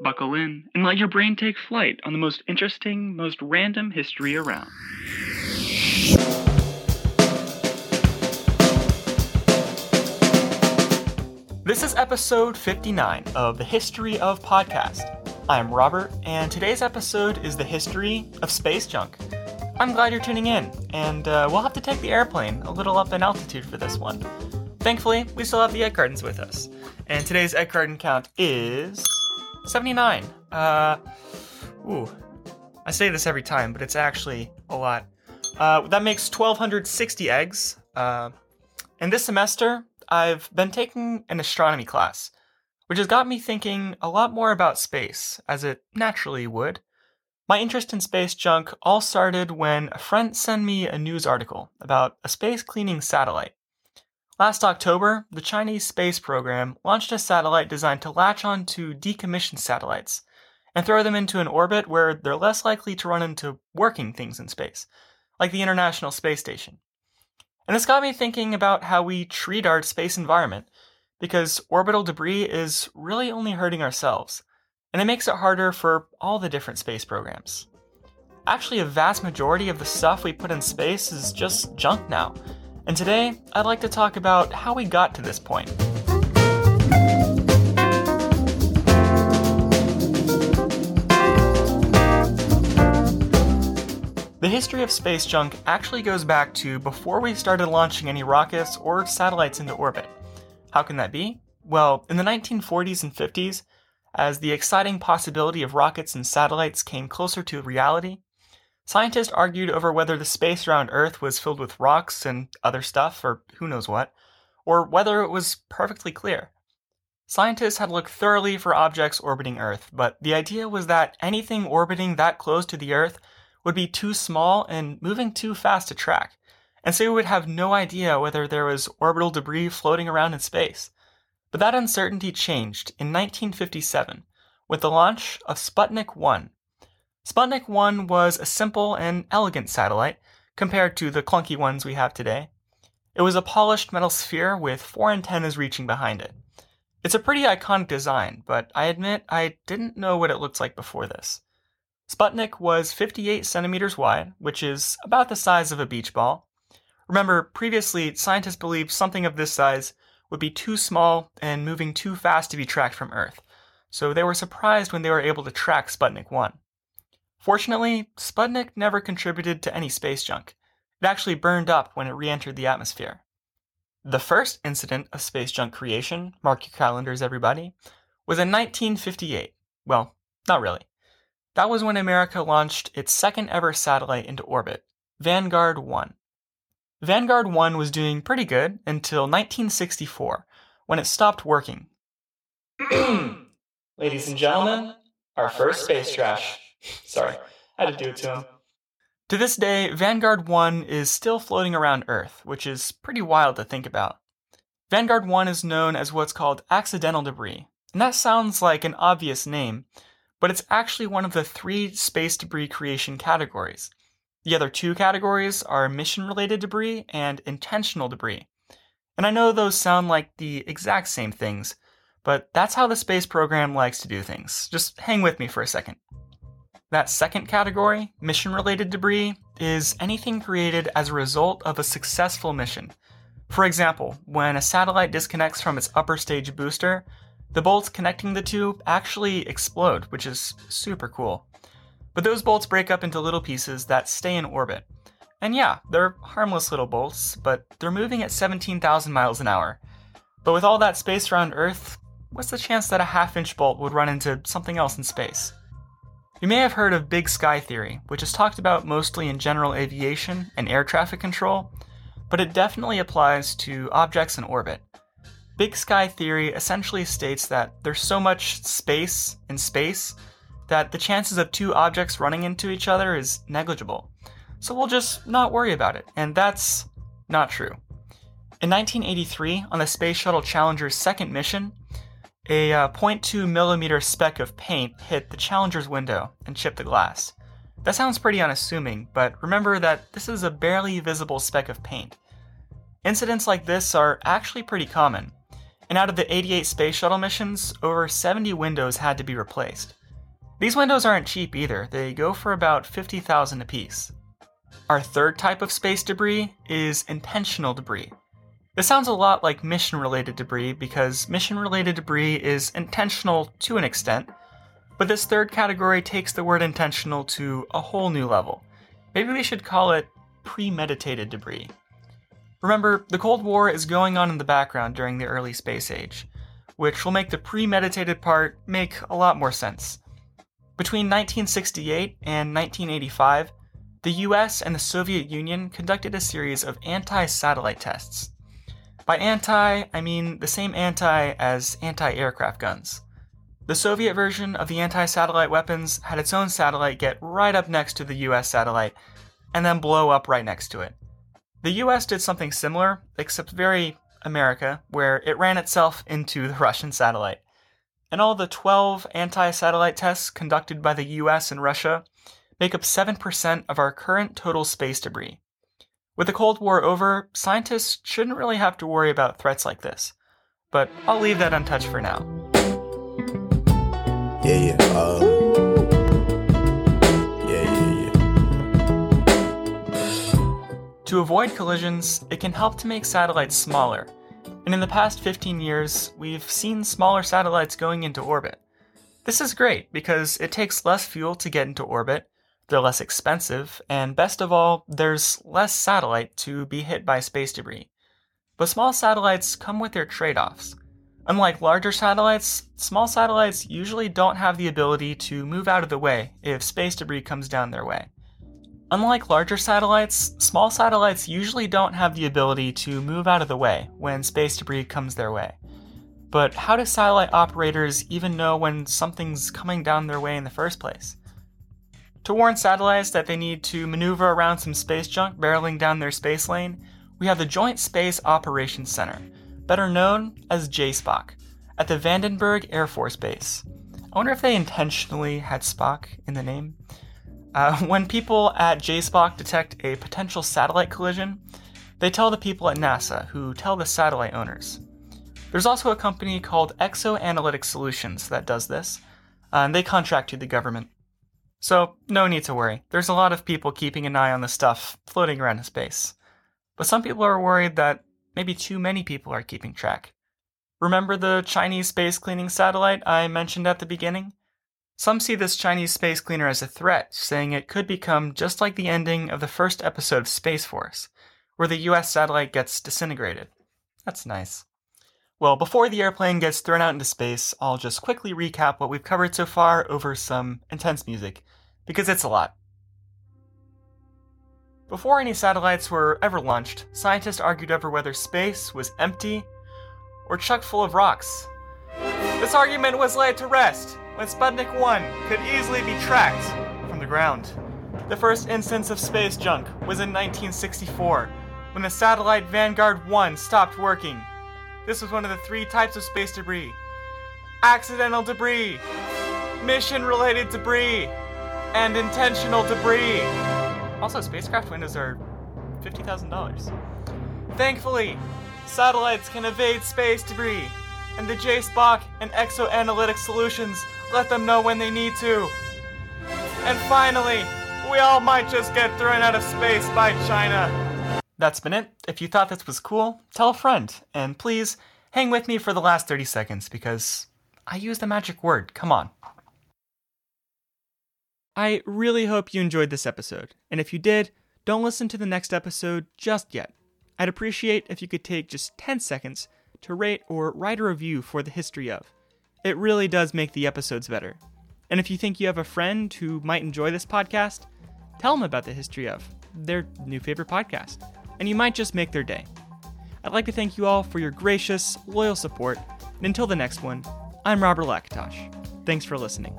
buckle in, and let your brain take flight on the most interesting, most random history around. This is episode 59 of the History of Podcast. I'm Robert, and today's episode is the history of space junk. I'm glad you're tuning in, and uh, we'll have to take the airplane a little up in altitude for this one. Thankfully, we still have the egg cartons with us, and today's egg carton count is 79. Uh, ooh, I say this every time, but it's actually a lot. Uh, that makes 1,260 eggs. Uh, and this semester, I've been taking an astronomy class, which has got me thinking a lot more about space, as it naturally would. My interest in space junk all started when a friend sent me a news article about a space cleaning satellite. Last October, the Chinese space program launched a satellite designed to latch onto decommissioned satellites and throw them into an orbit where they're less likely to run into working things in space, like the International Space Station. And this got me thinking about how we treat our space environment, because orbital debris is really only hurting ourselves, and it makes it harder for all the different space programs. Actually, a vast majority of the stuff we put in space is just junk now, and today I'd like to talk about how we got to this point. The history of space junk actually goes back to before we started launching any rockets or satellites into orbit. How can that be? Well, in the 1940s and 50s, as the exciting possibility of rockets and satellites came closer to reality, Scientists argued over whether the space around Earth was filled with rocks and other stuff, or who knows what, or whether it was perfectly clear. Scientists had looked thoroughly for objects orbiting Earth, but the idea was that anything orbiting that close to the Earth would be too small and moving too fast to track, and so we would have no idea whether there was orbital debris floating around in space. But that uncertainty changed in 1957 with the launch of Sputnik 1, Sputnik 1 was a simple and elegant satellite compared to the clunky ones we have today. It was a polished metal sphere with four antennas reaching behind it. It's a pretty iconic design, but I admit I didn't know what it looked like before this. Sputnik was 58 centimeters wide, which is about the size of a beach ball. Remember, previously, scientists believed something of this size would be too small and moving too fast to be tracked from Earth, so they were surprised when they were able to track Sputnik 1. Fortunately, Sputnik never contributed to any space junk. It actually burned up when it re entered the atmosphere. The first incident of space junk creation, mark your calendars everybody, was in 1958. Well, not really. That was when America launched its second ever satellite into orbit, Vanguard 1. Vanguard 1 was doing pretty good until 1964, when it stopped working. Ladies and gentlemen, our first space trash. Sorry, I had to do it to him. To this day, Vanguard 1 is still floating around Earth, which is pretty wild to think about. Vanguard 1 is known as what's called accidental debris, and that sounds like an obvious name, but it's actually one of the three space debris creation categories. The other two categories are mission related debris and intentional debris. And I know those sound like the exact same things, but that's how the space program likes to do things. Just hang with me for a second. That second category, mission related debris, is anything created as a result of a successful mission. For example, when a satellite disconnects from its upper stage booster, the bolts connecting the two actually explode, which is super cool. But those bolts break up into little pieces that stay in orbit. And yeah, they're harmless little bolts, but they're moving at 17,000 miles an hour. But with all that space around Earth, what's the chance that a half inch bolt would run into something else in space? You may have heard of big sky theory, which is talked about mostly in general aviation and air traffic control, but it definitely applies to objects in orbit. Big sky theory essentially states that there's so much space in space that the chances of two objects running into each other is negligible. So we'll just not worry about it, and that's not true. In 1983, on the Space Shuttle Challenger's second mission, a uh, 0.2 millimeter speck of paint hit the Challenger's window and chipped the glass. That sounds pretty unassuming, but remember that this is a barely visible speck of paint. Incidents like this are actually pretty common. and out of the 88 space shuttle missions, over 70 windows had to be replaced. These windows aren't cheap either, they go for about 50,000 apiece. Our third type of space debris is intentional debris. This sounds a lot like mission related debris because mission related debris is intentional to an extent, but this third category takes the word intentional to a whole new level. Maybe we should call it premeditated debris. Remember, the Cold War is going on in the background during the early space age, which will make the premeditated part make a lot more sense. Between 1968 and 1985, the US and the Soviet Union conducted a series of anti satellite tests. By anti, I mean the same anti as anti aircraft guns. The Soviet version of the anti satellite weapons had its own satellite get right up next to the US satellite and then blow up right next to it. The US did something similar, except very America, where it ran itself into the Russian satellite. And all the 12 anti satellite tests conducted by the US and Russia make up 7% of our current total space debris. With the Cold War over, scientists shouldn't really have to worry about threats like this. But I'll leave that untouched for now. Yeah, yeah. Uh, yeah, yeah, yeah. To avoid collisions, it can help to make satellites smaller. And in the past 15 years, we've seen smaller satellites going into orbit. This is great because it takes less fuel to get into orbit, they're less expensive, and best of all, there's less satellite to be hit by space debris. But small satellites come with their trade offs. Unlike larger satellites, small satellites usually don't have the ability to move out of the way if space debris comes down their way. Unlike larger satellites, small satellites usually don't have the ability to move out of the way when space debris comes their way. But how do satellite operators even know when something's coming down their way in the first place? To warn satellites that they need to maneuver around some space junk barreling down their space lane, we have the Joint Space Operations Center, better known as JSPOC, at the Vandenberg Air Force Base. I wonder if they intentionally had Spock in the name. Uh, when people at JSPOC detect a potential satellite collision, they tell the people at NASA, who tell the satellite owners. There's also a company called ExoAnalytic Solutions that does this, uh, and they contract to the government. So, no need to worry. There's a lot of people keeping an eye on the stuff floating around in space. But some people are worried that maybe too many people are keeping track. Remember the Chinese space cleaning satellite I mentioned at the beginning? Some see this Chinese space cleaner as a threat, saying it could become just like the ending of the first episode of Space Force, where the US satellite gets disintegrated. That's nice. Well, before the airplane gets thrown out into space, I'll just quickly recap what we've covered so far over some intense music, because it's a lot. Before any satellites were ever launched, scientists argued over whether space was empty or chock full of rocks. This argument was laid to rest when Sputnik 1 could easily be tracked from the ground. The first instance of space junk was in 1964 when the satellite Vanguard 1 stopped working this was one of the three types of space debris accidental debris, mission related debris, and intentional debris. Also, spacecraft windows are $50,000. Thankfully, satellites can evade space debris, and the JSPOC and ExoAnalytic solutions let them know when they need to. And finally, we all might just get thrown out of space by China. That's been it. If you thought this was cool, tell a friend. And please hang with me for the last 30 seconds because I used the magic word. Come on. I really hope you enjoyed this episode. And if you did, don't listen to the next episode just yet. I'd appreciate if you could take just 10 seconds to rate or write a review for the history of. It really does make the episodes better. And if you think you have a friend who might enjoy this podcast, tell them about the history of their new favorite podcast and you might just make their day. I'd like to thank you all for your gracious, loyal support, and until the next one, I'm Robert Lakatosh. Thanks for listening.